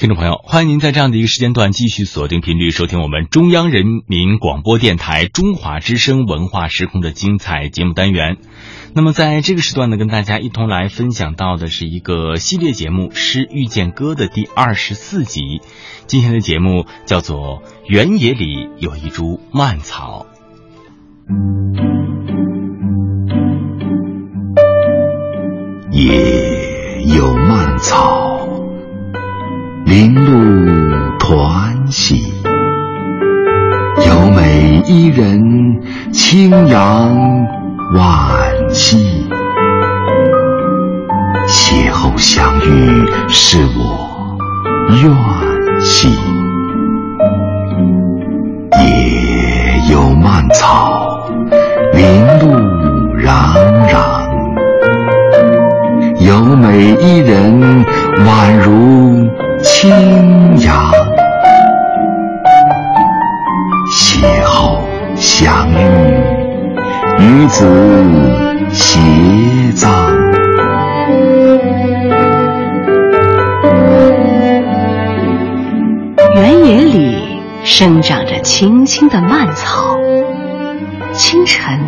听众朋友，欢迎您在这样的一个时间段继续锁定频率收听我们中央人民广播电台中华之声文化时空的精彩节目单元。那么在这个时段呢，跟大家一同来分享到的是一个系列节目《诗遇见歌》的第二十四集。今天的节目叫做《原野里有一株蔓草》。野有蔓草。林路团喜，有美伊人，清扬婉兮。邂逅相遇，是我愿兮。野有蔓草，林路攘攘，有美伊人，宛如。清扬，邂逅相遇，与子偕臧。原野里生长着青青的蔓草。清晨，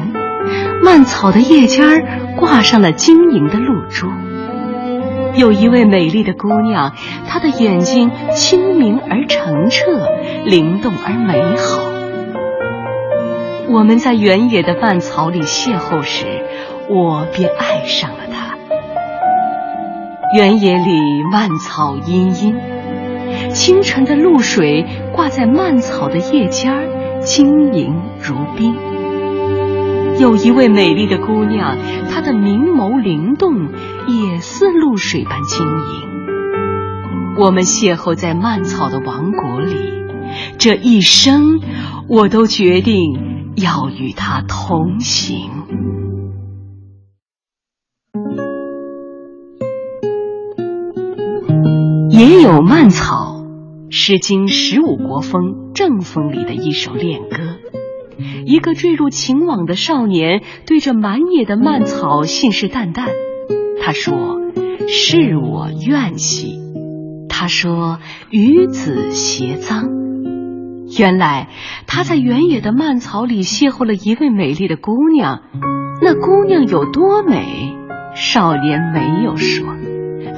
蔓草的叶尖挂上了晶莹的露珠。有一位美丽的姑娘，她的眼睛清明而澄澈，灵动而美好。我们在原野的蔓草里邂逅时，我便爱上了她。原野里蔓草茵茵，清晨的露水挂在蔓草的叶尖儿，晶莹如冰。有一位美丽的姑娘，她的明眸灵动，也似露水般晶莹。我们邂逅在蔓草的王国里，这一生，我都决定要与他同行。也有蔓草，《诗经》十五国风正风里的一首恋歌。一个坠入情网的少年，对着满野的蔓草信誓旦旦。他说：“是我愿兮。”他说：“与子偕臧。”原来他在原野的蔓草里邂逅了一位美丽的姑娘。那姑娘有多美？少年没有说，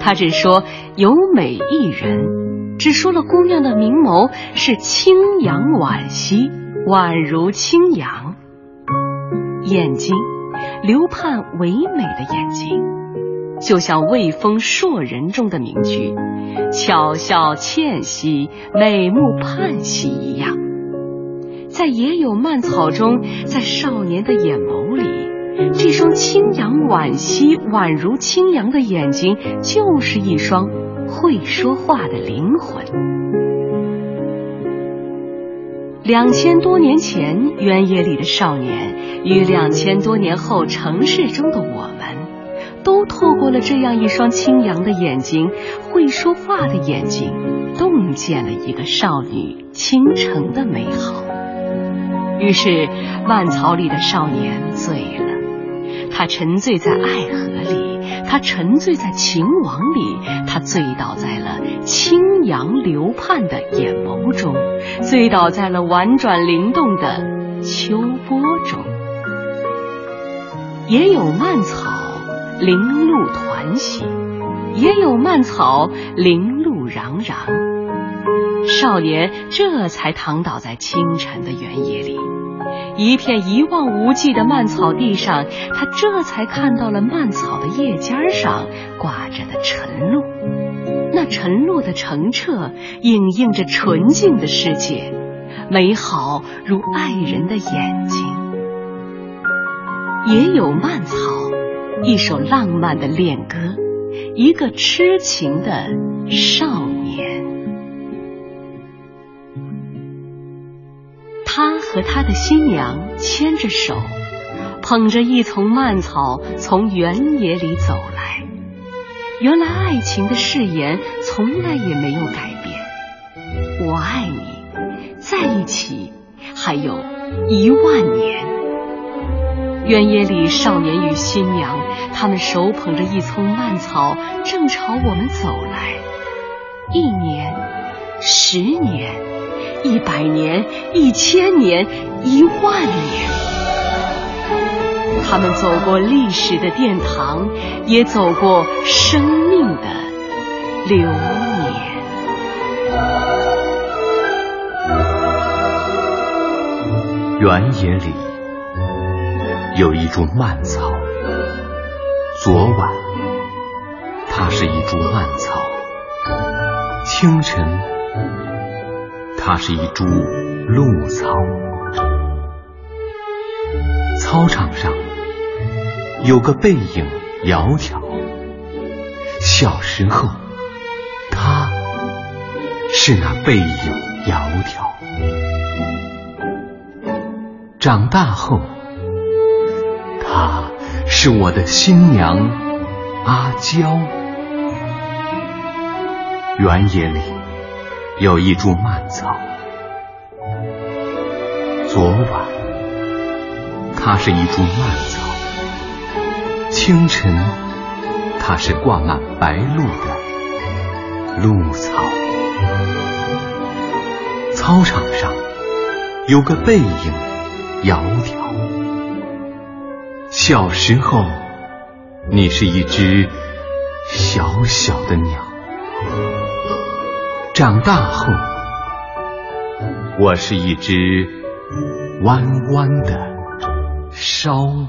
他只说有美一人，只说了姑娘的明眸是清扬惋惜。宛如清扬，眼睛流盼唯美的眼睛，就像魏风硕人中的名句“巧笑倩兮，美目盼兮”一样，在野有蔓草中，在少年的眼眸里，这双清扬惋惜、宛如清扬的眼睛，就是一双会说话的灵魂。两千多年前，原野里的少年与两千多年后城市中的我，都透过了这样一双清扬的眼睛、会说话的眼睛，洞见了一个少女倾城的美好。于是，蔓草里的少年醉了，他沉醉在爱河里。他沉醉在情网里，他醉倒在了清扬流盼的眼眸中，醉倒在了婉转灵动的秋波中。也有蔓草零露团喜，也有蔓草零露攘攘。少年这才躺倒在清晨的原野里。一片一望无际的蔓草地上，他这才看到了蔓草的叶尖上挂着的晨露。那晨露的澄澈，映映着纯净的世界，美好如爱人的眼睛。也有蔓草，一首浪漫的恋歌，一个痴情的少年。他和他的新娘牵着手，捧着一丛蔓草从原野里走来。原来爱情的誓言从来也没有改变。我爱你，在一起还有一万年。原野里少年与新娘，他们手捧着一丛蔓草，正朝我们走来。一年。十年、一百年、一千年、一万年。他们走过历史的殿堂，也走过生命的流年。原野里有一株蔓草，昨晚它是一株蔓草，清晨它是一株露草，操场上有个背影窈窕，小时候它是那背影窈窕。长大后，她是我的新娘阿娇。原野里有一株蔓草，昨晚它是一株蔓草，清晨它是挂满白露的露草。操场上有个背影。窈窕。小时候，你是一只小小的鸟；长大后，我是一只弯弯的梢。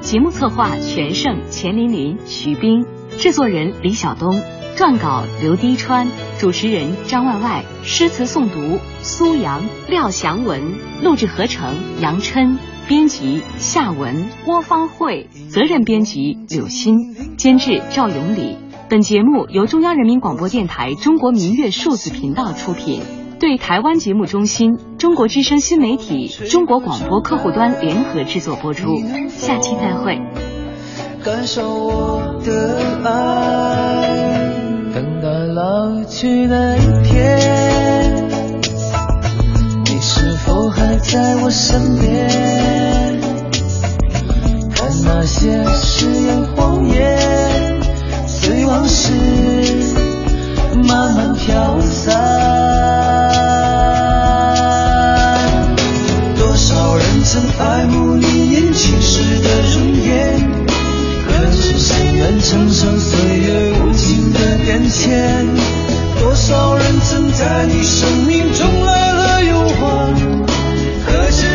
节目策划全胜、钱琳琳、徐冰，制作人李晓东，撰稿刘滴川，主持人张万万，诗词诵读苏阳、廖祥文，录制合成杨琛，编辑夏文、郭方慧，责任编辑柳鑫，监制赵永礼。本节目由中央人民广播电台中国民乐数字频道出品。对台湾节目中心、中国之声新媒体、中国广播客户端联合制作播出，下期再会。感受我的爱，等到老去那一天，你是否还在我身边？看那些誓言谎言，随往事慢慢飘散。曾爱慕你年轻时的容颜可知谁愿承受岁月无情的变迁。多少人曾在你生命中来了又还可知